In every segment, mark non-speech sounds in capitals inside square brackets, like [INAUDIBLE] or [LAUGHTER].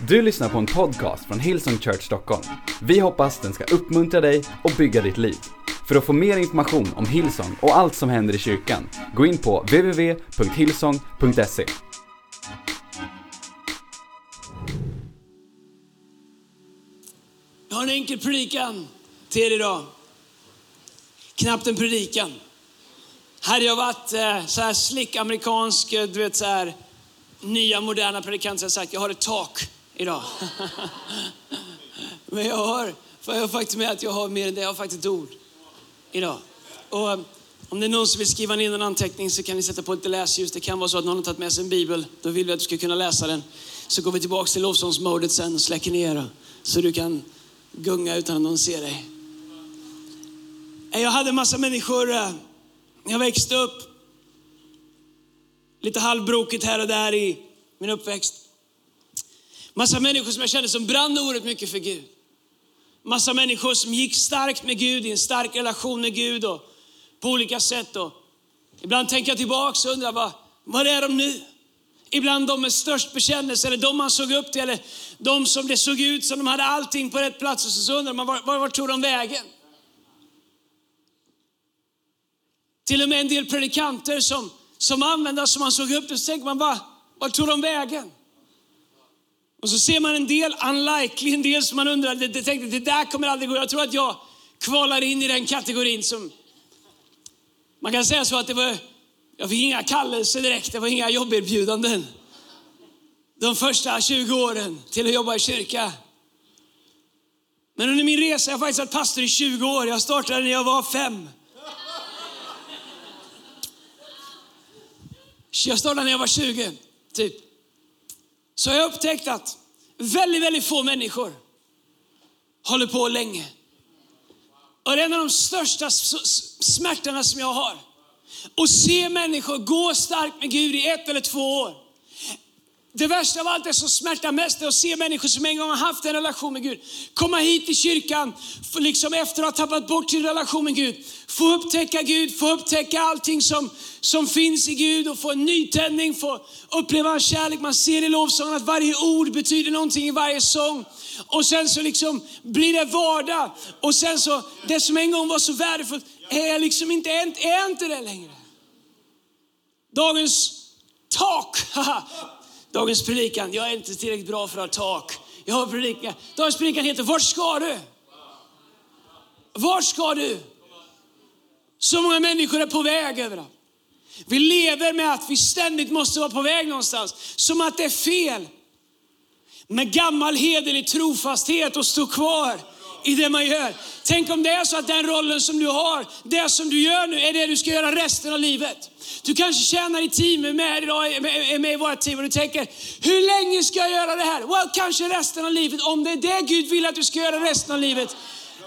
Du lyssnar på en podcast från Hillsong Church Stockholm. Vi hoppas den ska uppmuntra dig och bygga ditt liv. För att få mer information om Hillsong och allt som händer i kyrkan, gå in på www.hillsong.se. Jag har en enkel predikan till er idag. Knappt en predikan. Hade jag varit eh, så här slick amerikansk, eh, du vet så här nya moderna predikant så hade jag sagt jag har ett tak idag. [LAUGHS] Men jag har, för jag har faktiskt med att jag har mer än det, jag har faktiskt ett ord idag. Och eh, om det är någon som vill skriva ner en anteckning så kan ni sätta på lite läsljus. Det kan vara så att någon har tagit med sig en bibel. Då vill vi att du ska kunna läsa den. Så går vi tillbaka till lovsångsmodet sen och släcker ner så du kan gunga utan att någon ser dig. Jag hade en massa människor eh, när jag växte upp. Lite halvbrokigt här och där i min uppväxt. Massa människor som jag kände som brann oerhört mycket för Gud. Massa människor som gick starkt med Gud, i en stark relation med Gud och på olika sätt. Och ibland tänker jag tillbaka och undrar, vad, var är de nu? Ibland de med störst bekännelse, eller de man såg upp till, eller de som det såg ut som de hade allting på rätt plats. Och så undrar man, var, var, var tog de vägen? Till och med en del predikanter som, som användes som man såg upp till, så tänker man, va, var tog de vägen? Och så ser man en del unlikely, en del som man undrar, det, det, tänkte, det där kommer aldrig gå. Jag tror att jag kvalar in i den kategorin som, man kan säga så att det var, jag fick inga kallelser direkt, det var inga jobberbjudanden. De första 20 åren till att jobba i kyrka. Men under min resa, jag har faktiskt varit pastor i 20 år, jag startade när jag var fem. Jag startade när jag var 20, typ. Så har jag upptäckt att väldigt, väldigt få människor håller på länge. Och det är en av de största smärtorna som jag har. Att se människor gå starkt med Gud i ett eller två år. Det värsta av allt, det som smärtar mest, är att se människor som en gång har haft en relation med Gud, komma hit till kyrkan, liksom efter att ha tappat bort sin relation med Gud, få upptäcka Gud, få upptäcka allting som, som finns i Gud och få en nytändning, få uppleva en kärlek. Man ser i lovsången att varje ord betyder någonting i varje sång. Och sen så liksom blir det vardag. Och sen så, det som en gång var så värdefullt är liksom inte, är inte det längre. Dagens tak, [LAUGHS] dagens predikan, jag är inte tillräckligt bra för att ha tak. Jag har predikan. Dagens predikan heter Vart ska du? Vart ska du? Så många människor är på väg överallt. Vi lever med att vi ständigt måste vara på väg någonstans. Som att det är fel med gammal hederlig trofasthet och stå kvar i det man gör. Tänk om det är så att den rollen som du har, det som du gör nu, är det du ska göra resten av livet. Du kanske tjänar i teamet med idag, är med i vårt team och du tänker, hur länge ska jag göra det här? Well, kanske resten av livet. Om det är det Gud vill att du ska göra resten av livet,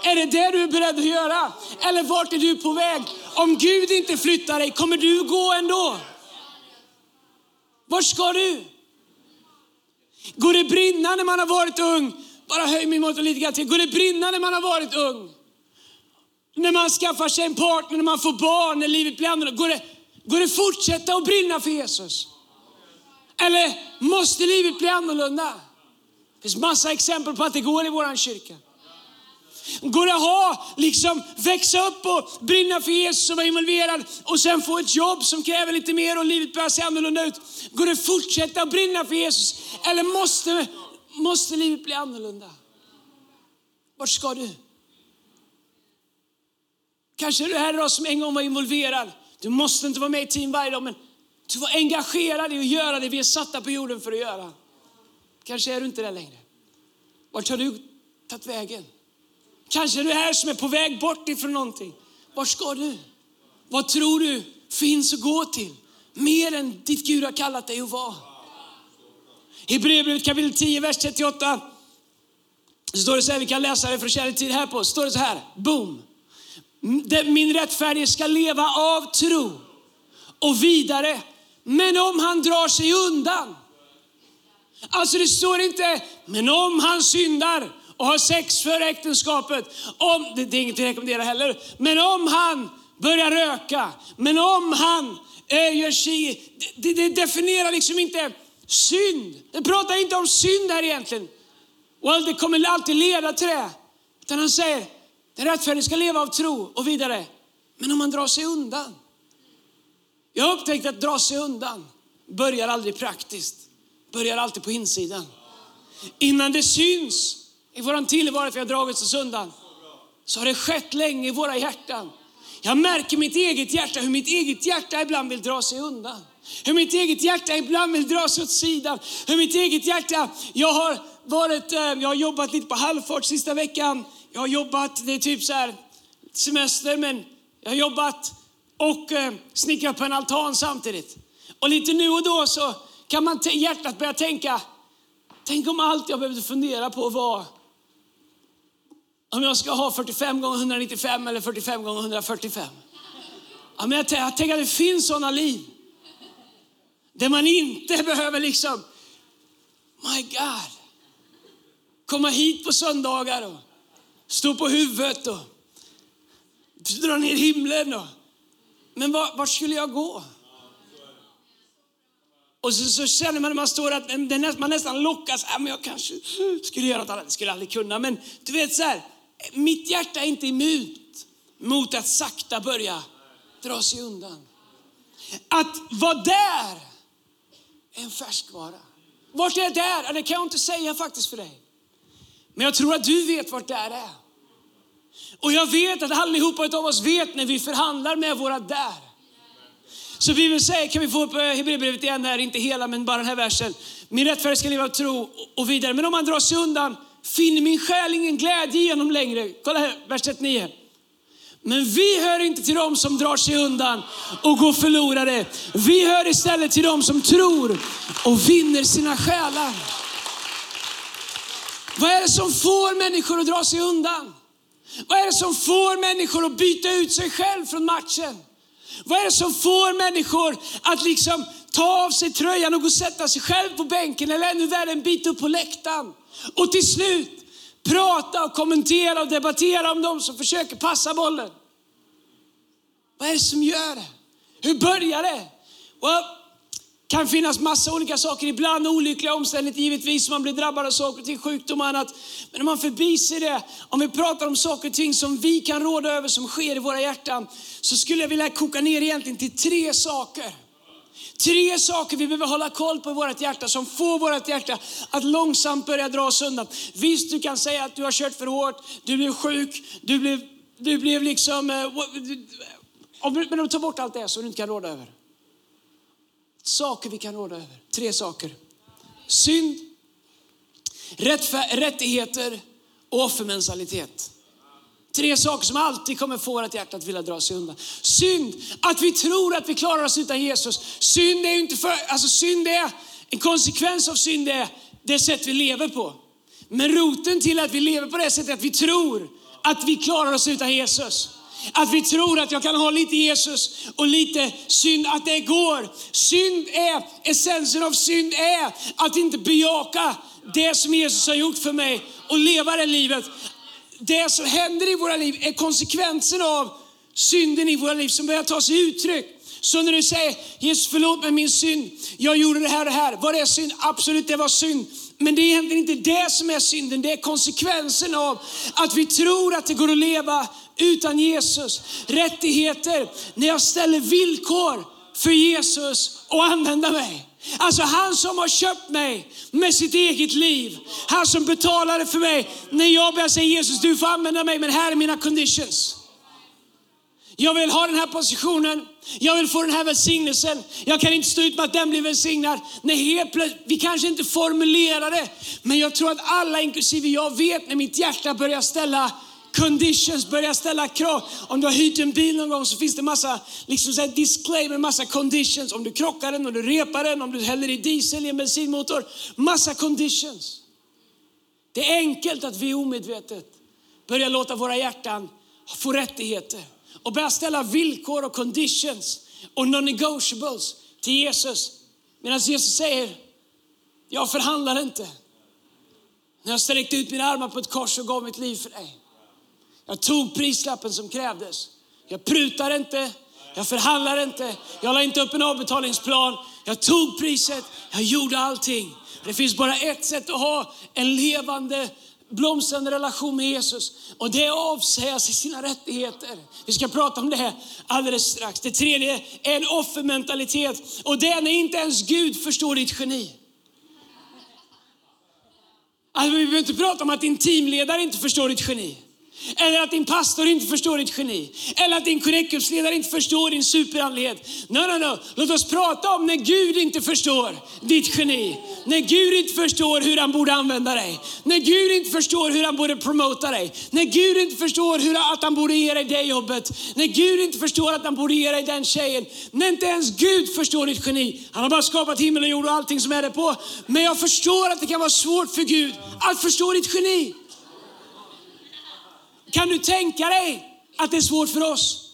är det det du är beredd att göra? Eller vart är du på väg? Om Gud inte flyttar dig, kommer du gå ändå? Vart ska du? Går det brinna när man har varit ung? Bara höj min motor lite grann till. Går det brinna när man har varit ung? När man skaffar sig en partner, när man får barn, när livet blir annorlunda. Går det, går det fortsätta att brinna för Jesus? Eller måste livet bli annorlunda? Det finns massa exempel på att det går i vår kyrka. Går det att ha, liksom växa upp och brinna för Jesus och vara involverad och sen få ett jobb som kräver lite mer och livet börjar se annorlunda ut? Går det att fortsätta att brinna för Jesus? Eller måste, måste livet bli annorlunda? Vart ska du? Kanske är du här idag som en gång var involverad. Du måste inte vara med i team varje dag, men du var engagerad i att göra det vi är satta på jorden för att göra. Kanske är du inte det längre. Vart har du tagit vägen? Kanske är du här som är på väg bort ifrån någonting. Vart ska du? Vad tror du finns att gå till? Mer än ditt Gud har kallat dig att vara. I Hebreerbrevet kapitel 10, vers 38. Så står det så här, vi kan läsa det för att tjäna tid här på. Står det så här, boom. Min rättfärdige ska leva av tro. Och vidare, men om han drar sig undan. Alltså det står inte, men om han syndar och har sex före äktenskapet, om, det, det är inget vi rekommenderar. heller, men om han börjar röka, men om han eh, gör sig, det, det definierar liksom inte Synd, det pratar inte om synd här egentligen. Och det kommer alltid leda till det. Utan han säger, den rättfärdige ska leva av tro och vidare. Men om man drar sig undan. Jag har upptäckt att dra sig undan börjar aldrig praktiskt. Börjar alltid på insidan. Innan det syns i vår tillvaro att vi har dragit oss undan, så har det skett länge i våra hjärtan. Jag märker mitt eget hjärta, hur mitt eget hjärta ibland vill dra sig undan. Hur mitt eget hjärta ibland vill dra sig åt sidan. Hur mitt eget hjärta, jag har varit, eh, jag har jobbat lite på halvfart sista veckan. Jag har jobbat, det är typ så här semester, men jag har jobbat och eh, snickrat på en altan samtidigt. Och lite nu och då så kan man hjärtat börja tänka, tänk om allt jag behövde fundera på var om jag ska ha 45 gånger 195 eller 45 gånger 145. Ja, men jag, tänker att det finns sådana liv. Där man inte behöver liksom, my God, komma hit på söndagar och stå på huvudet och dra ner himlen. Och, men vart, var skulle jag gå? Och så, så, känner man när man står att man nästan lockas, Äh, men jag kanske skulle göra något annat, det skulle jag aldrig kunna. Men du vet så här, mitt hjärta är inte immunt mot att sakta börja dra sig undan. Att vara där en färskvara. Vart är där? Det kan jag inte säga faktiskt för dig. Men jag tror att du vet vart det är. Och jag vet att allihopa av oss vet när vi förhandlar med våra där. Så vi vill säga, kan vi få upp eh, Hebreerbrevet igen här, inte hela men bara den här versen. Min rättfärdighet ska leva av tro och vidare. Men om man drar sig undan finner min själ ingen glädje i honom längre. Kolla här, vers 39. Men vi hör inte till dem som drar sig undan och går förlorade. Vi hör istället till dem som tror och vinner sina själar. Vad är det som får människor att dra sig undan? Vad är det som får människor att byta ut sig själv från matchen? Vad är det som får människor att liksom ta av sig tröjan och gå och sätta sig själv på bänken eller ännu värre en bit upp på läktaren? Och till slut prata och kommentera och debattera om de som försöker passa bollen. Vad är det som gör det? Hur börjar det? Well, kan finnas massa olika saker, ibland olyckliga omständigheter givetvis, man blir drabbad av saker och ting, sjukdom och annat. Men om man förbiser det, om vi pratar om saker och ting som vi kan råda över, som sker i våra hjärtan, så skulle jag vilja koka ner egentligen till tre saker. Tre saker vi behöver hålla koll på i vårt hjärta som får vårt hjärta att långsamt börja dra oss undan. Visst, du kan säga att du har kört för hårt, du blev sjuk, du blev, du blev liksom... Eh, men om tar bort allt det som du inte kan råda över. Saker vi kan råda över. Tre saker. Synd, rättigheter och offermentalitet. Tre saker som alltid kommer få vårt hjärta att vilja dra sig undan. Synd, att vi tror att vi klarar oss utan Jesus. Synd är inte för, alltså synd är, en konsekvens av synd är det sätt vi lever på. Men roten till att vi lever på det sättet är att vi tror att vi klarar oss utan Jesus. Att vi tror att jag kan ha lite Jesus och lite synd, att det går. Synd är, essensen av synd är att inte bejaka det som Jesus har gjort för mig och leva det livet det som händer i våra liv är konsekvensen av synden i våra liv som börjar ta sig uttryck. Så när du säger Jesus förlåt mig min synd, jag gjorde det här och det här. Var det synd? Absolut det var synd. Men det är egentligen inte det som är synden, det är konsekvensen av att vi tror att det går att leva utan Jesus. Rättigheter, när jag ställer villkor för Jesus och använda mig. Alltså han som har köpt mig med sitt eget liv. Han som betalade för mig när jag började säga Jesus du får använda mig men här är mina conditions. Jag vill ha den här positionen, jag vill få den här välsignelsen. Jag kan inte stå ut med att den blir välsignad. Nej, helt plötsligt, vi kanske inte formulerar det, men jag tror att alla, inklusive jag, vet när mitt hjärta börjar ställa conditions, börja ställa krav. Om du har hyrt en bil någon gång så finns det massa liksom så här disclaimer, massa conditions. Om du krockar den, om du repar den, om du häller i diesel i en bensinmotor. Massa conditions. Det är enkelt att vi omedvetet börjar låta våra hjärtan få rättigheter och börja ställa villkor och conditions och non-negotiables till Jesus. Medan Jesus säger, jag förhandlar inte. När jag sträckte ut mina armar på ett kors och gav mitt liv för dig. Jag tog prislappen som krävdes. Jag prutar inte, Jag förhandlade inte, jag la inte upp en avbetalningsplan. Jag tog priset, jag gjorde allting. Det finns bara ett sätt att ha en levande blomstrande relation med Jesus. Och det är att avsäga sig sina rättigheter. Vi ska prata om det alldeles strax. Det tredje är en offermentalitet. Och det är när inte ens Gud förstår ditt geni. Alltså, vi behöver inte prata om att din teamledare inte förstår ditt geni. Eller att din pastor inte förstår ditt geni. Eller att din connect inte förstår din superandlighet. No, no, no. Låt oss prata om när Gud inte förstår ditt geni. När Gud inte förstår hur han borde använda dig. När Gud inte förstår hur han borde promota dig. När Gud inte förstår hur, att han borde ge dig det jobbet. När Gud inte förstår att han borde ge dig den tjejen. När inte ens Gud förstår ditt geni. Han har bara skapat himmel och jord och allting som är det på. Men jag förstår att det kan vara svårt för Gud att förstå ditt geni. Kan du tänka dig att det är svårt för oss?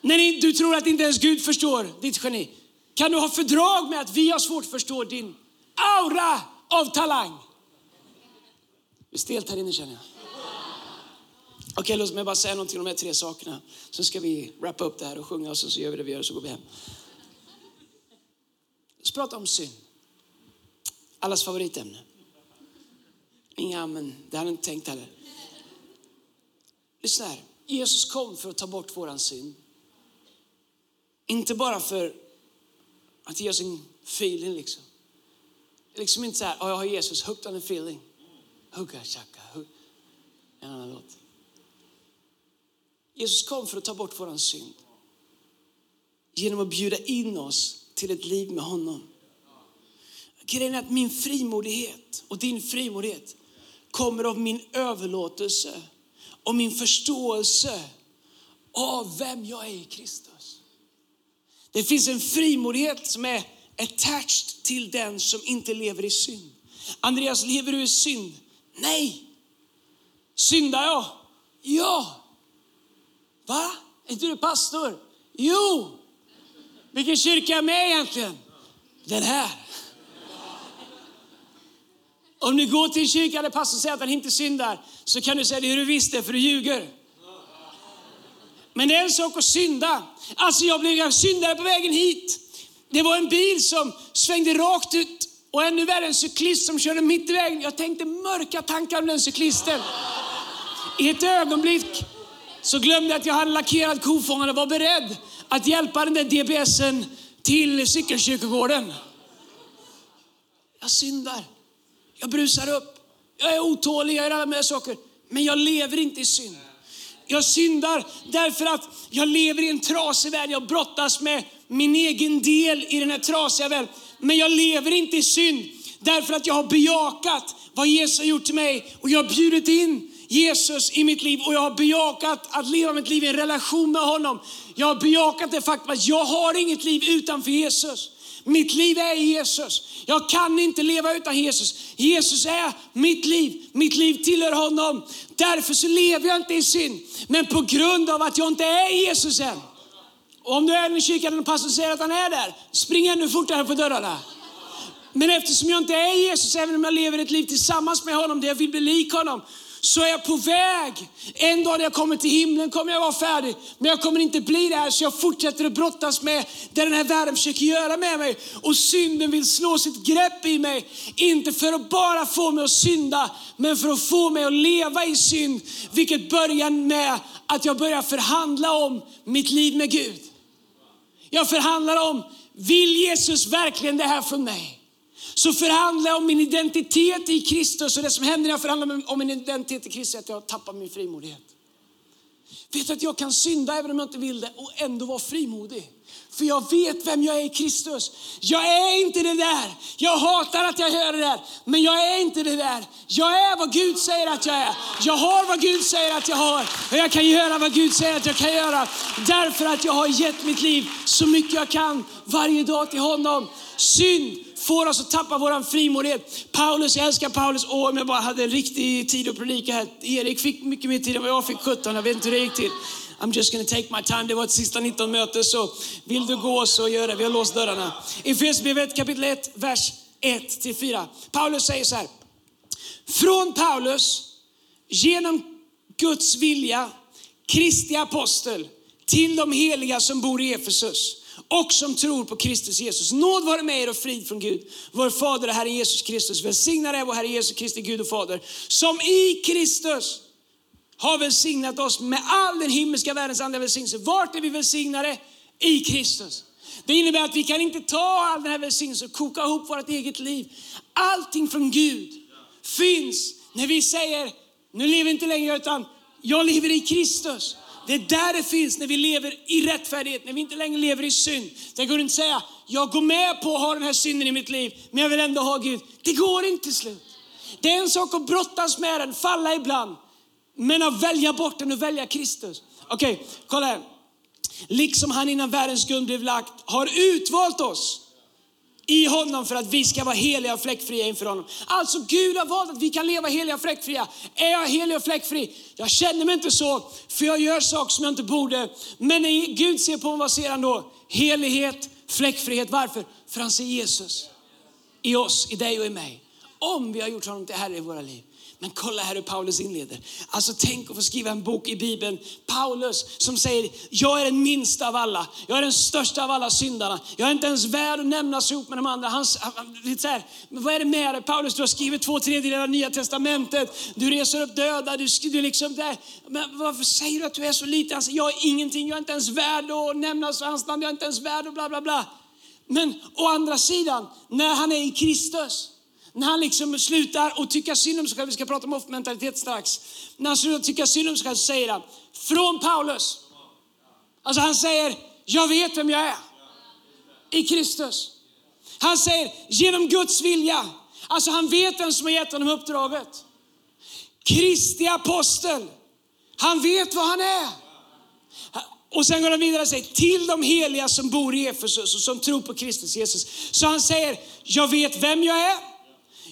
När du tror att inte ens Gud förstår ditt geni. Kan du ha fördrag med att vi har svårt att förstå din aura av talang? Det är stelt här inne känner jag. Okej, okay, låt mig bara säga någonting om de här tre sakerna. Så ska vi wrappa upp det här och sjunga och så gör vi det vi gör och så går vi hem. Låt oss prata om synd. Allas favoritämne. Inga men, det hade jag inte tänkt heller. Lyssna här. Jesus kom för att ta bort våran synd. Inte bara för att ge oss en feeling liksom. Liksom inte så här, oh, jag har Jesus hooked on a feeling. Hugga tjacka, hugga. En annan låt. Jesus kom för att ta bort våran synd. Genom att bjuda in oss till ett liv med honom. Grejen är att min frimodighet och din frimodighet kommer av min överlåtelse och min förståelse av vem jag är i Kristus. Det finns en frimodighet som är attached till den som inte lever i synd. Andreas, lever du i synd? Nej. Syndar jag? Ja. Va? Är inte du pastor? Jo. Vilken kyrka är jag med egentligen? Den här. Om du går till en kyrka där pastorn säger att han inte syndar, så kan du säga det hur du visste, för du ljuger. Men det är en sak att synda. Alltså jag blev syndare på vägen hit. Det var en bil som svängde rakt ut och ännu värre en cyklist som körde mitt i vägen. Jag tänkte mörka tankar om den cyklisten. I ett ögonblick så glömde jag att jag hade lackerad kofångare och var beredd att hjälpa den där DBSen till cykelkyrkogården. Jag syndar. Jag brusar upp. Jag är otålig, jag är alla möjliga saker. Men jag lever inte i synd. Jag syndar därför att jag lever i en trasig värld. Jag brottas med min egen del i den här trasiga världen. Men jag lever inte i synd därför att jag har bejakat vad Jesus har gjort till mig och jag har bjudit in Jesus i mitt liv och jag har bejakat att leva mitt liv i en relation med honom. Jag har bejakat det faktum att jag har inget liv utanför Jesus. Mitt liv är Jesus. Jag kan inte leva utan Jesus. Jesus är mitt liv. Mitt liv tillhör honom. Därför så lever jag inte i synd. Men på grund av att jag inte är Jesus än. Och om du är i kyrkan och pastorn säger att han är där, spring ännu fortare på dörrarna. Men eftersom jag inte är Jesus, även om jag lever ett liv tillsammans med honom, där jag vill bli lik honom, så är jag på väg. En dag när jag kommer till himlen kommer jag vara färdig. Men jag kommer inte bli det här så jag fortsätter att brottas med det den här världen försöker göra med mig. Och synden vill slå sitt grepp i mig. Inte för att bara få mig att synda, men för att få mig att leva i synd. Vilket börjar med att jag börjar förhandla om mitt liv med Gud. Jag förhandlar om, vill Jesus verkligen det här för mig? Så förhandlar jag om min identitet i Kristus. Och det som händer när jag förhandlar om min identitet i Kristus är att jag tappar min frimodighet. Vet att jag kan synda även om jag inte vill det och ändå vara frimodig. För jag vet vem jag är i Kristus. Jag är inte det där. Jag hatar att jag hör det där. Men jag är inte det där. Jag är vad Gud säger att jag är. Jag har vad Gud säger att jag har. Och jag kan göra vad Gud säger att jag kan göra. Därför att jag har gett mitt liv så mycket jag kan varje dag till honom. Synd får oss att tappa vår frimodighet. Paulus, jag älskar Paulus. Åh, om jag bara hade en riktig tid att predika här. Erik fick mycket mer tid än vad jag fick 17. Jag vet inte hur det gick till. I'm just gonna take my time. Det var ett sista 19 möte, så vill du gå så gör det. Vi har låst dörrarna. I Efesierbrevet kapitel 1, vers 1-4. Paulus säger så här. Från Paulus, genom Guds vilja, Kristi apostel, till de heliga som bor i Efesus och som tror på Kristus Jesus. Nåd vare med er och frid från Gud, vår Fader och Herre Jesus Kristus. Välsignad är vår Herre Jesus Kristi Gud och Fader, som i Kristus har välsignat oss med all den himmelska världens andliga välsignelse. Vart är vi välsignade? I Kristus. Det innebär att vi kan inte ta all den här välsignelsen och koka ihop vårt eget liv. Allting från Gud finns när vi säger, nu lever inte längre utan jag lever i Kristus. Det är där det finns när vi lever i rättfärdighet, när vi inte längre lever i synd. Det går inte att säga, jag går med på att ha den här synden i mitt liv, men jag vill ändå ha Gud. Det går inte till slut. Det är en sak att brottas med den, falla ibland. Men att välja bort den och välja Kristus. Okej, okay, kolla här. Liksom han innan världens grund blev lagt har utvalt oss i honom för att vi ska vara heliga och fläckfria inför honom. Alltså Gud har valt att vi kan leva heliga och fläckfria. Är jag helig och fläckfri? Jag känner mig inte så, för jag gör saker som jag inte borde. Men när Gud ser på mig, vad ser han då? Helighet, fläckfrihet. Varför? För han ser Jesus i oss, i dig och i mig. Om vi har gjort honom till Herre i våra liv. Men kolla här hur Paulus inleder. Alltså tänk att få skriva en bok i Bibeln. Paulus som säger, jag är den minsta av alla. Jag är den största av alla syndarna. Jag är inte ens värd att nämnas ihop med de andra. Han, lite så här, men vad är det med dig Paulus? Du har skrivit två tredjedelar av Nya Testamentet. Du reser upp döda. Du, du liksom där. Men varför säger du att du är så liten? Alltså, jag är ingenting. Jag är inte ens värd att nämnas för hans namn. Jag är inte ens värd att bla bla bla. Men å andra sidan, när han är i Kristus, när han liksom slutar och tycka synd om sig själv, vi ska prata om off-mentalitet strax. När han slutar tycka synd om sig själv så säger han, från Paulus. Alltså han säger, jag vet vem jag är. I Kristus. Han säger, genom Guds vilja. Alltså han vet vem som har gett honom uppdraget. Kristi apostel. Han vet vad han är. Och sen går han vidare och säger till de heliga som bor i Efesus och som tror på Kristus Jesus. Så han säger, jag vet vem jag är.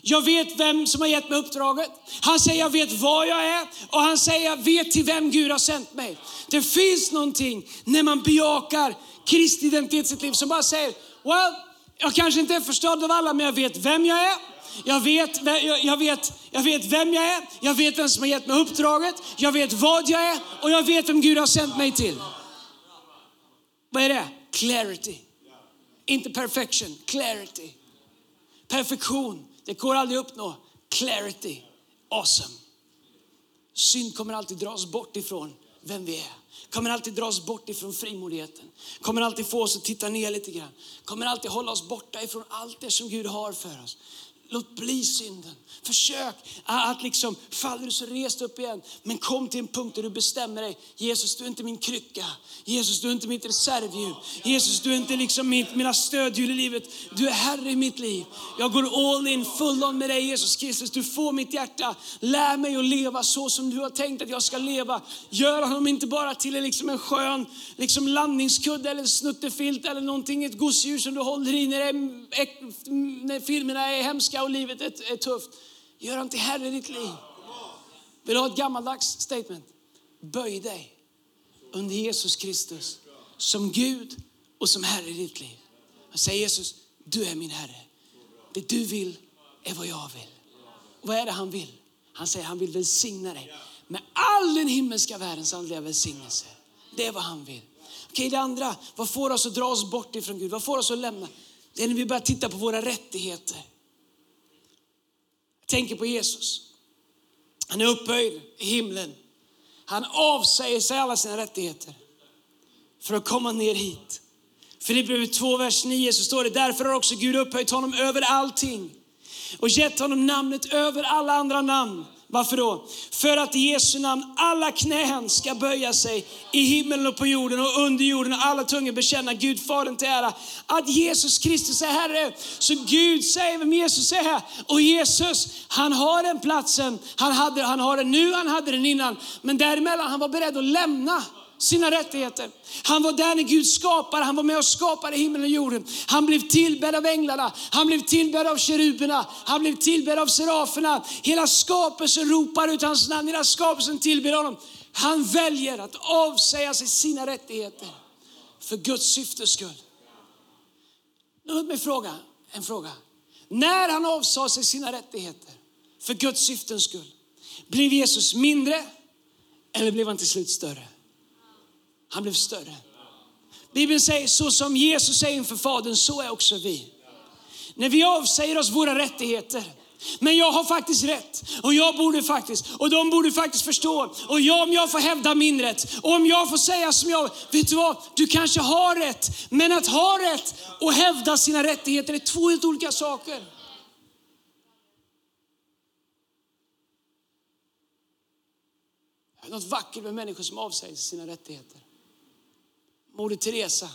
Jag vet vem som har gett mig uppdraget. Han säger jag vet var jag är och han säger jag vet till vem Gud har sänt mig. Det finns någonting när man bejakar Kristi identitet i sitt liv som bara säger, well, jag kanske inte är förstådd av alla men jag vet vem jag är. Jag vet, jag, vet, jag vet vem jag är, jag vet vem som har gett mig uppdraget, jag vet vad jag är och jag vet vem Gud har sänt mig till. Vad är det? Clarity. Inte perfection, clarity. Perfektion det går aldrig att uppnå. Clarity. Awesome. Synd kommer alltid dras bort ifrån vem vi är. Kommer alltid dras bort ifrån frimodigheten. Kommer alltid få oss att titta ner lite grann. Kommer alltid hålla oss borta ifrån allt det som Gud har för oss. Låt bli synden. Försök att liksom, faller du så res upp igen. Men kom till en punkt där du bestämmer dig. Jesus, du är inte min krycka. Jesus, du är inte mitt reservhjul. Jesus, du är inte liksom mitt, mina stödhjul i livet. Du är Herre i mitt liv. Jag går all in, full on med dig Jesus Kristus. Du får mitt hjärta. Lär mig att leva så som du har tänkt att jag ska leva. Gör honom inte bara till liksom en skön liksom landningskudde eller snuttefilt eller någonting, ett gosedjur som du håller i när, är, när filmerna är hemska och livet är, är tufft. Gör honom till Herre i ditt liv. Vill du ha ett gammaldags statement? Böj dig under Jesus Kristus som Gud och som Herre i ditt liv. Säg Jesus, du är min Herre. Det du vill är vad jag vill. Och vad är det han vill? Han säger han vill välsigna dig med all den himmelska världens andliga välsignelse. Det är vad han vill. Okej, det andra, vad får oss att dra oss bort ifrån Gud? Vad får oss att lämna? Det är när vi börjar titta på våra rättigheter. Jag tänker på Jesus. Han är upphöjd i himlen. Han avsäger sig alla sina rättigheter för att komma ner hit. Filipperbrevet 2, vers 9 så står det, därför har också Gud upphöjt honom över allting och gett honom namnet över alla andra namn varför då? För att i Jesu namn alla knän ska böja sig i himmelen och på jorden och under jorden och alla tungor bekänna Gud Fadern till ära. Att Jesus Kristus är Herre. Så Gud säger vem Jesus är. Här. Och Jesus, han har den platsen. Han, hade, han har den nu, han hade den innan. Men däremellan, han var beredd att lämna sina rättigheter. Han var där när Gud skapade, han var med och skapade himlen och jorden. Han blev tillbedd av änglarna, han blev tillbedd av keruberna, han blev tillbedd av seraferna. Hela skapelsen ropar ut hans namn, hela skapelsen tillber honom. Han väljer att avsäga sig sina rättigheter för Guds syftes skull. Låt mig fråga en fråga. När han avsade sig sina rättigheter för Guds syftens skull, blev Jesus mindre eller blev han till slut större? Han blev större. Bibeln säger så som Jesus är inför Fadern, så är också vi. När vi avsäger oss våra rättigheter, men jag har faktiskt rätt och jag borde faktiskt och de borde faktiskt förstå och jag om jag får hävda min rätt och om jag får säga som jag, vet du vad, du kanske har rätt, men att ha rätt och hävda sina rättigheter är två helt olika saker. Det är något vackert med människor som avsäger sig sina rättigheter. Moder Teresa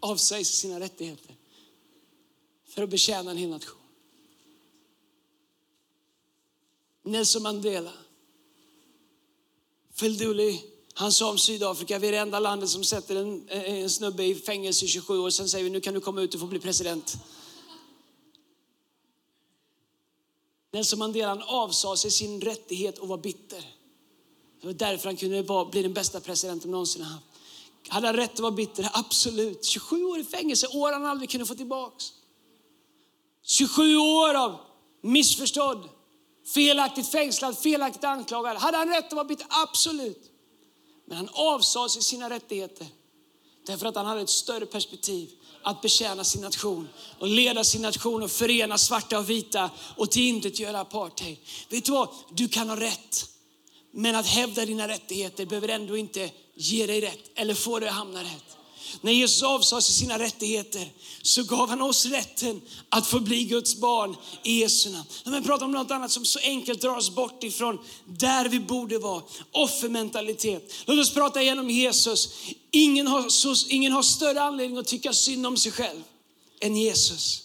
avsäger sig sina rättigheter för att betjäna en hel nation. Nelson Mandela. Phil Dooley, han sa om Sydafrika, vi är det enda landet som sätter en, en snubbe i fängelse i 27 år, sen säger vi nu kan du komma ut och få bli president. Nelson Mandela han avsade sig sin rättighet och var bitter. Det var därför han kunde bli den bästa presidenten någonsin haft. Hade han rätt att vara bitter? Absolut. 27 år i fängelse, år han aldrig kunde få tillbaks. 27 år av missförstådd, felaktigt fängslad, felaktigt anklagad. Hade han rätt att vara bitter? Absolut. Men han avsade sig sina rättigheter därför att han hade ett större perspektiv att betjäna sin nation och leda sin nation och förena svarta och vita och till intet göra apartheid. Vet du vad? Du kan ha rätt. Men att hävda dina rättigheter behöver ändå inte ge dig rätt eller få dig att hamna rätt. När Jesus avsade sig sina rättigheter så gav han oss rätten att få bli Guds barn i Jesu namn. Men prata om något annat som så enkelt drar oss bort ifrån där vi borde vara. Offermentalitet. Låt oss prata igenom Jesus. Ingen har, så, ingen har större anledning att tycka synd om sig själv än Jesus.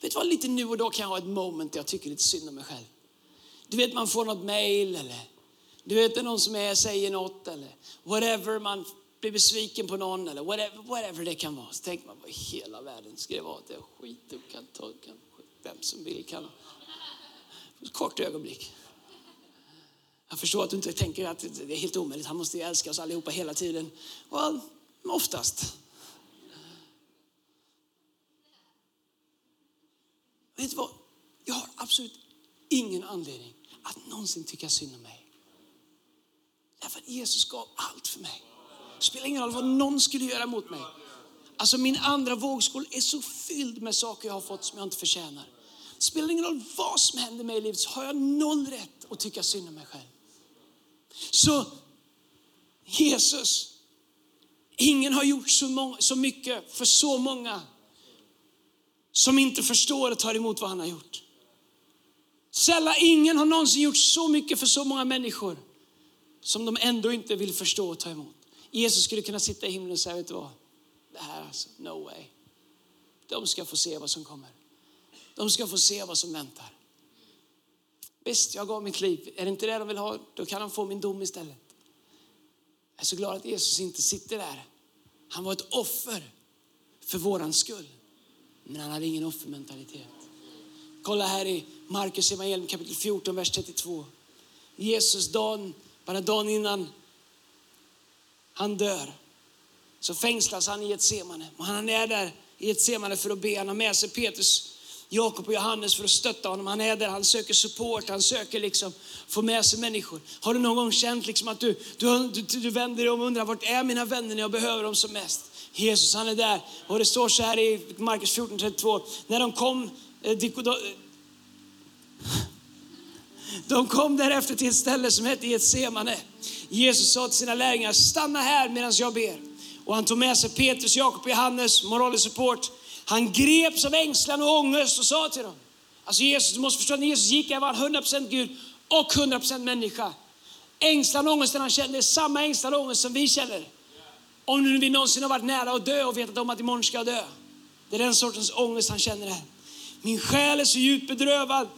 Vet du vad, lite nu och då kan jag ha ett moment där jag tycker lite synd om mig själv. Du vet man får något mail eller du vet det är någon som är, säger något eller whatever man blir besviken på någon eller whatever, whatever det kan vara. Så tänker man, vad hela världen ska det vara? Det är skit, du kan ta, kan, vem som vill kan. Ett kort ögonblick. Jag förstår att du inte tänker att det är helt omöjligt. Han måste ju älska oss allihopa hela tiden. Well, oftast. Vet du vad? Jag har absolut ingen anledning att någonsin tycka synd om mig. Därför att Jesus gav allt för mig. Det spelar ingen roll vad någon skulle göra mot mig. Alltså min andra vågskål är så fylld med saker jag har fått som jag inte förtjänar. Det spelar ingen roll vad som händer mig i livet så har jag noll rätt att tycka synd om mig själv. Så Jesus, ingen har gjort så, många, så mycket för så många som inte förstår och tar emot vad han har gjort. Sällan ingen har någonsin gjort så mycket för så många människor som de ändå inte vill förstå och ta emot. Jesus skulle kunna sitta i himlen och säga, vet du vad? Det här alltså, no way. De ska få se vad som kommer. De ska få se vad som väntar. Visst, jag gav mitt liv. Är det inte det de vill ha, då kan de få min dom istället. Jag är så glad att Jesus inte sitter där. Han var ett offer för våran skull. Men han hade ingen offermentalitet. Kolla här i Markus evangelium kapitel 14, vers 32. Jesus dagen, bara dagen innan han dör så fängslas han i ett semane. Och Han är där i ett semane för att be. Han har med sig Petrus, Jakob och Johannes för att stötta honom. Han är där, han söker support, han söker liksom få med sig människor. Har du någon gång känt liksom att du, du, du, du vänder dig om och undrar vart är mina vänner när jag behöver dem som mest? Jesus han är där och det står så här i Markus 14.32. När de kom, eh, de kom därefter till ett ställe som hette Getsemane. Jesus sa till sina lärjungar, stanna här medan jag ber. Och han tog med sig Petrus, Jakob och Johannes, moralisk support. Han greps av ängslan och ångest och sa till dem, alltså Jesus, du måste förstå att när Jesus gick här var han 100% Gud och 100% människa. Ängslan och ångesten han kände är samma ängslan och ångest som vi känner. Om nu vi någonsin har varit nära att dö och vetat om att imorgon ska jag dö. Det är den sortens ångest han känner här. Min själ är så djupt bedrövad,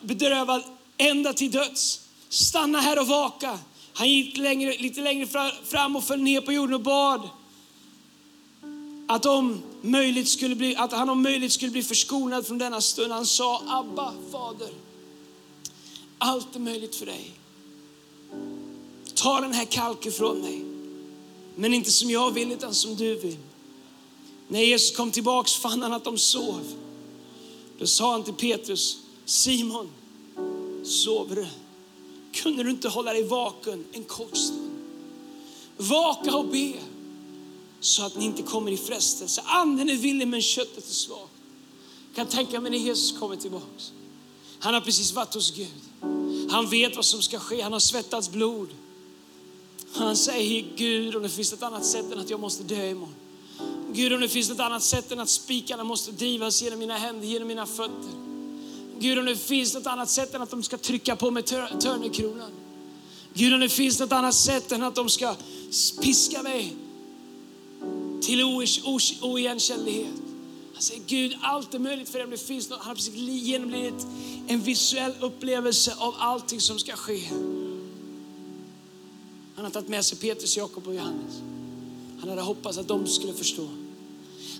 bedrövad ända till döds. Stanna här och vaka. Han gick längre, lite längre fram och föll ner på jorden och bad att, om möjligt skulle bli, att han om möjligt skulle bli förskonad från denna stund. Han sa Abba, Fader, allt är möjligt för dig. Ta den här kalken från mig. Men inte som jag vill utan som du vill. När Jesus kom tillbaks fann han att de sov. Då sa han till Petrus, Simon, sover du? Kunde du inte hålla dig vaken en kort stund? Vaka och be så att ni inte kommer i frestelse. Anden är villig men köttet är svagt. Jag kan tänka mig när Jesus kommer tillbaks. Han har precis varit hos Gud. Han vet vad som ska ske. Han har svettats blod. Han säger Gud om det finns ett annat sätt än att jag måste dö imorgon. Gud om det finns ett annat sätt än att spikarna måste drivas genom mina händer, genom mina fötter. Gud om det finns något annat sätt än att de ska trycka på mig tör törnekronan. Gud om det finns något annat sätt än att de ska piska mig till oigenkännlighet. Han säger Gud, allt är möjligt för dig om det finns något. Han har precis genomlidit en visuell upplevelse av allting som ska ske. Han har tagit med sig Petrus, Jakob och Johannes. Han hade hoppats att de skulle förstå.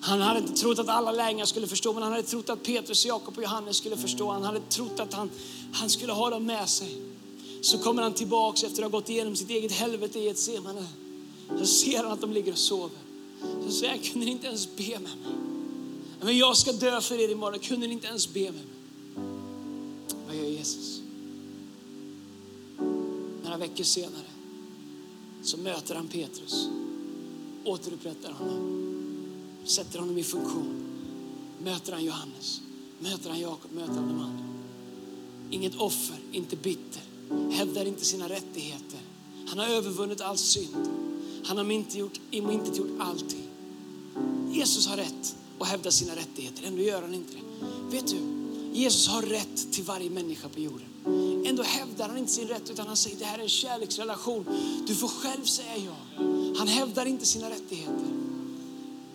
Han hade inte trott att alla lärjungar skulle förstå, men han hade trott att Petrus, Jakob och Johannes skulle förstå. Han hade trott att han, han skulle ha dem med sig. Så kommer han tillbaks efter att ha gått igenom sitt eget helvete i ett semane. Så ser han att de ligger och sover. Så säger han, kunde ni inte ens be med mig? Men jag ska dö för er imorgon, kunde ni inte ens be med mig? Vad gör Jesus? Några veckor senare så möter han Petrus, återupprättar honom, sätter honom i funktion. Möter han Johannes, möter han Jakob, möter han de andra. Inget offer, inte bitter, hävdar inte sina rättigheter. Han har övervunnit all synd. Han har inte gjort, inte gjort allting. Jesus har rätt att hävda sina rättigheter, ändå gör han inte det. Vet du, Jesus har rätt till varje människa på jorden. Ändå hävdar han inte sin rätt utan han säger det här är en kärleksrelation. Du får själv säga ja. Han hävdar inte sina rättigheter.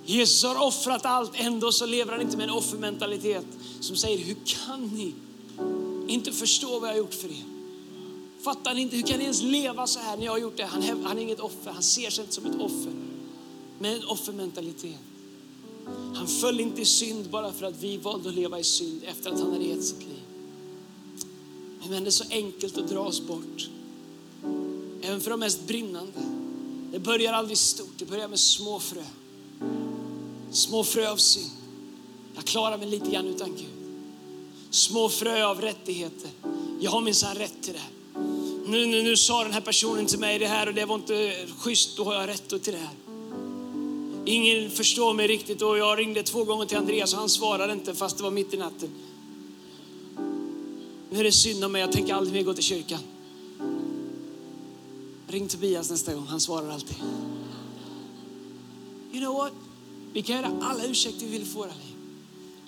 Jesus har offrat allt, ändå så lever han inte med en offermentalitet som säger hur kan ni inte förstå vad jag har gjort för er? Fattar ni inte? Hur kan ni ens leva så här när jag har gjort det? Han, han är inget offer, han ser sig inte som ett offer. Med en offermentalitet. Han föll inte i synd bara för att vi valde att leva i synd efter att han hade gett sitt liv. Men det är så enkelt att dra oss bort. Även för de mest brinnande. Det börjar aldrig stort, det börjar med små frö. Små frö av synd. Jag klarar mig lite grann utan Gud. Små frö av rättigheter. Jag har minsann rätt till det. Nu, nu, nu sa den här personen till mig det här och det var inte schysst, då har jag rätt till det här. Ingen förstår mig riktigt och jag ringde två gånger till Andreas och han svarade inte fast det var mitt i natten. Nu är det synd om mig, jag tänker aldrig mer gå till kyrkan. Ring Tobias nästa gång, han svarar alltid. You know what? Vi kan göra alla ursäkter vi vill få våra liv.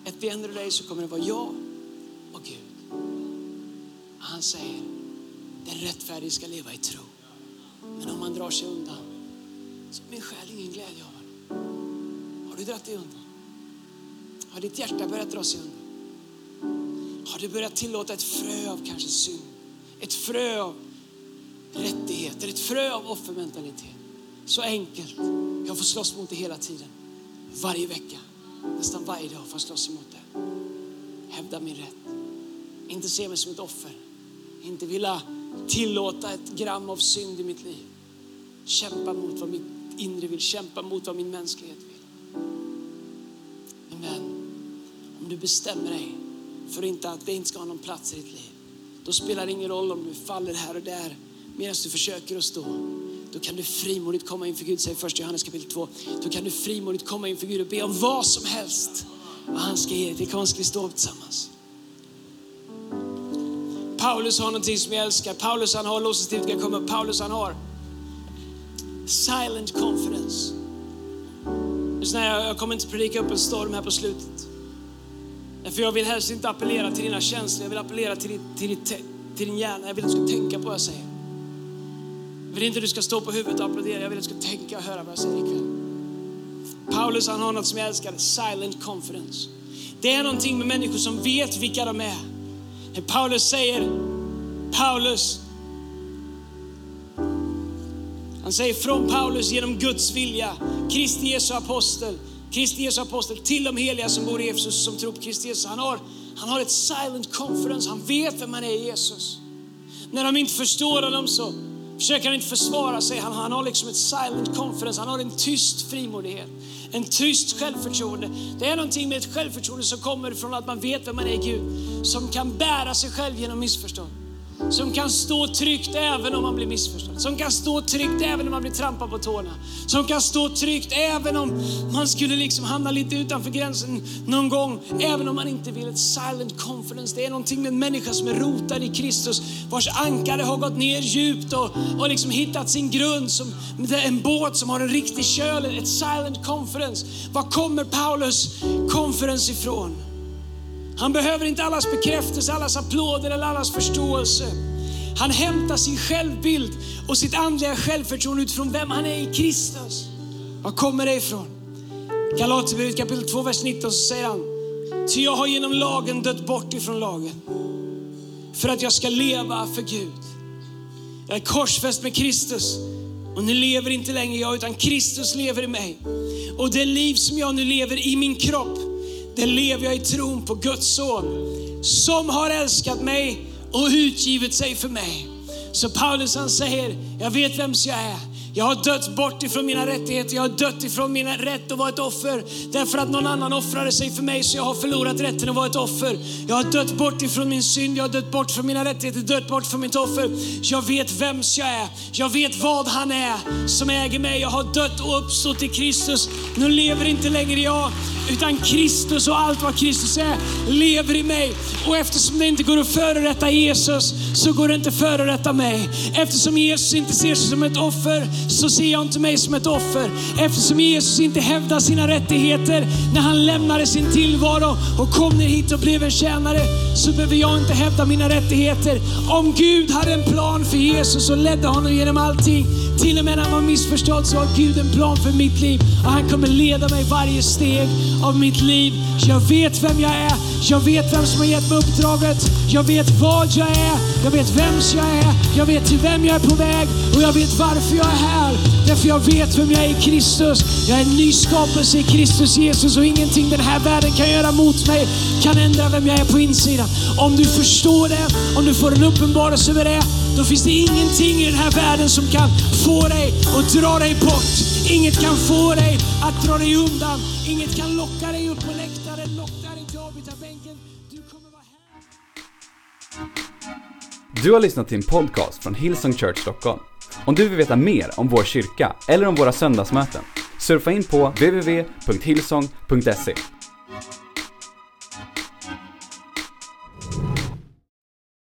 Ett the dig så kommer det vara jag och Gud. Han säger, den rättfärdige ska leva i tro. Men om man drar sig undan så har min själ ingen glädje av honom. Har du dragit dig undan? Har ditt hjärta börjat dra sig undan? Har du börjat tillåta ett frö av kanske synd? Ett frö av rättigheter, ett frö av offermentalitet. Så enkelt. Jag får slåss mot det hela tiden. Varje vecka, nästan varje dag för att slåss emot det. Hävda min rätt. Inte se mig som ett offer. Inte vilja tillåta ett gram av synd i mitt liv. Kämpa mot vad mitt inre vill, kämpa mot vad min mänsklighet vill. Min vän, om du bestämmer dig för inte att det inte ska ha någon plats i ditt liv, då spelar det ingen roll om du faller här och där medan du försöker att stå. Då kan du frimodigt komma inför Gud, säger första Johannes kapitel 2. Då kan du frimodigt komma inför Gud och be om vad som helst. Och han ska ge dig. Det ska vi stå upp tillsammans. Paulus har någonting som jag älskar. Paulus han har, låtsastivet kan komma upp. Paulus han har silent confidence. Jag kommer inte predika upp en storm här på slutet. För jag vill helst inte appellera till dina känslor, jag vill appellera till, till, till, till din hjärna. Jag vill att du ska tänka på vad jag säger. Jag vill inte att du ska stå på huvudet och applådera, jag vill att du ska tänka och höra vad jag säger ikväll. Paulus han har något som jag älskar, silent confidence. Det är någonting med människor som vet vilka de är. När Paulus säger, Paulus, han säger från Paulus genom Guds vilja, Kristi Jesu apostel, Kristi Jesu apostel till de heliga som bor i Efesus som tror på Kristi Jesus. Han har, han har ett silent confidence, han vet vem han är i Jesus. När de inte förstår honom så försöker han inte försvara sig. Han, han har liksom ett silent confidence, han har en tyst frimodighet. En tyst självförtroende. Det är någonting med ett självförtroende som kommer från att man vet vem man är i Gud. Som kan bära sig själv genom missförstånd. Som kan stå tryggt även om man blir missförstådd. Som kan stå tryggt även om man blir trampad på tårna. Som kan stå tryggt även om man skulle liksom hamna lite utanför gränsen någon gång. Även om man inte vill. Ett silent confidence. Det är någonting med en människa som är rotad i Kristus. Vars ankare har gått ner djupt och, och liksom hittat sin grund. Som en båt som har en riktig köl. Ett silent confidence. Var kommer Paulus confidence ifrån? Han behöver inte allas bekräftelse, allas applåder eller allas förståelse. Han hämtar sin självbild och sitt andliga självförtroende utifrån vem han är i Kristus. Var kommer det ifrån? Galaterbrevet kapitel 2, vers 19 så säger han, ty jag har genom lagen dött bort ifrån lagen för att jag ska leva för Gud. Jag är korsfäst med Kristus och nu lever inte längre jag utan Kristus lever i mig. Och det liv som jag nu lever i min kropp det lever jag i tron på Guds son som har älskat mig och utgivit sig för mig. Så Paulus han säger, jag vet vem jag är. Jag har dött bort ifrån mina rättigheter, jag har dött ifrån min rätt att vara ett offer. Därför att någon annan offrade sig för mig så jag har förlorat rätten att vara ett offer. Jag har dött bort ifrån min synd, jag har dött bort från mina rättigheter, dött bort från mitt offer. Jag vet vems jag är, jag vet vad han är som äger mig. Jag har dött och uppstått i Kristus. Nu lever inte längre jag, utan Kristus och allt vad Kristus är lever i mig. Och eftersom det inte går att förorätta Jesus så går det inte att förorätta mig. Eftersom Jesus inte ser sig som ett offer så ser jag inte mig som ett offer. Eftersom Jesus inte hävdar sina rättigheter när han lämnade sin tillvaro och kom ner hit och blev en tjänare så behöver jag inte hävda mina rättigheter. Om Gud hade en plan för Jesus och ledde honom genom allting, till och med när han var missförstådd så har Gud en plan för mitt liv och han kommer leda mig varje steg av mitt liv. Jag vet vem jag är, jag vet vem som har gett mig uppdraget, jag vet vad jag är, jag vet vems jag är, jag vet till vem jag är på väg och jag vet varför jag är här. Därför jag vet vem jag är i Kristus. Jag är en ny skapelse i Kristus Jesus och ingenting den här världen kan göra mot mig kan ändra vem jag är på insidan. Om du förstår det, om du får en uppenbarelse över det, då finns det ingenting i den här världen som kan få dig att dra dig bort. Inget kan få dig att dra dig undan. Inget kan locka dig upp på läktaren, locka dig till avbytarbänken. Du kommer vara här. Du har lyssnat till en podcast från Hillsong Church Stockholm. Om du vill veta mer om vår kyrka eller om våra söndagsmöten, surfa in på www.hillsong.se.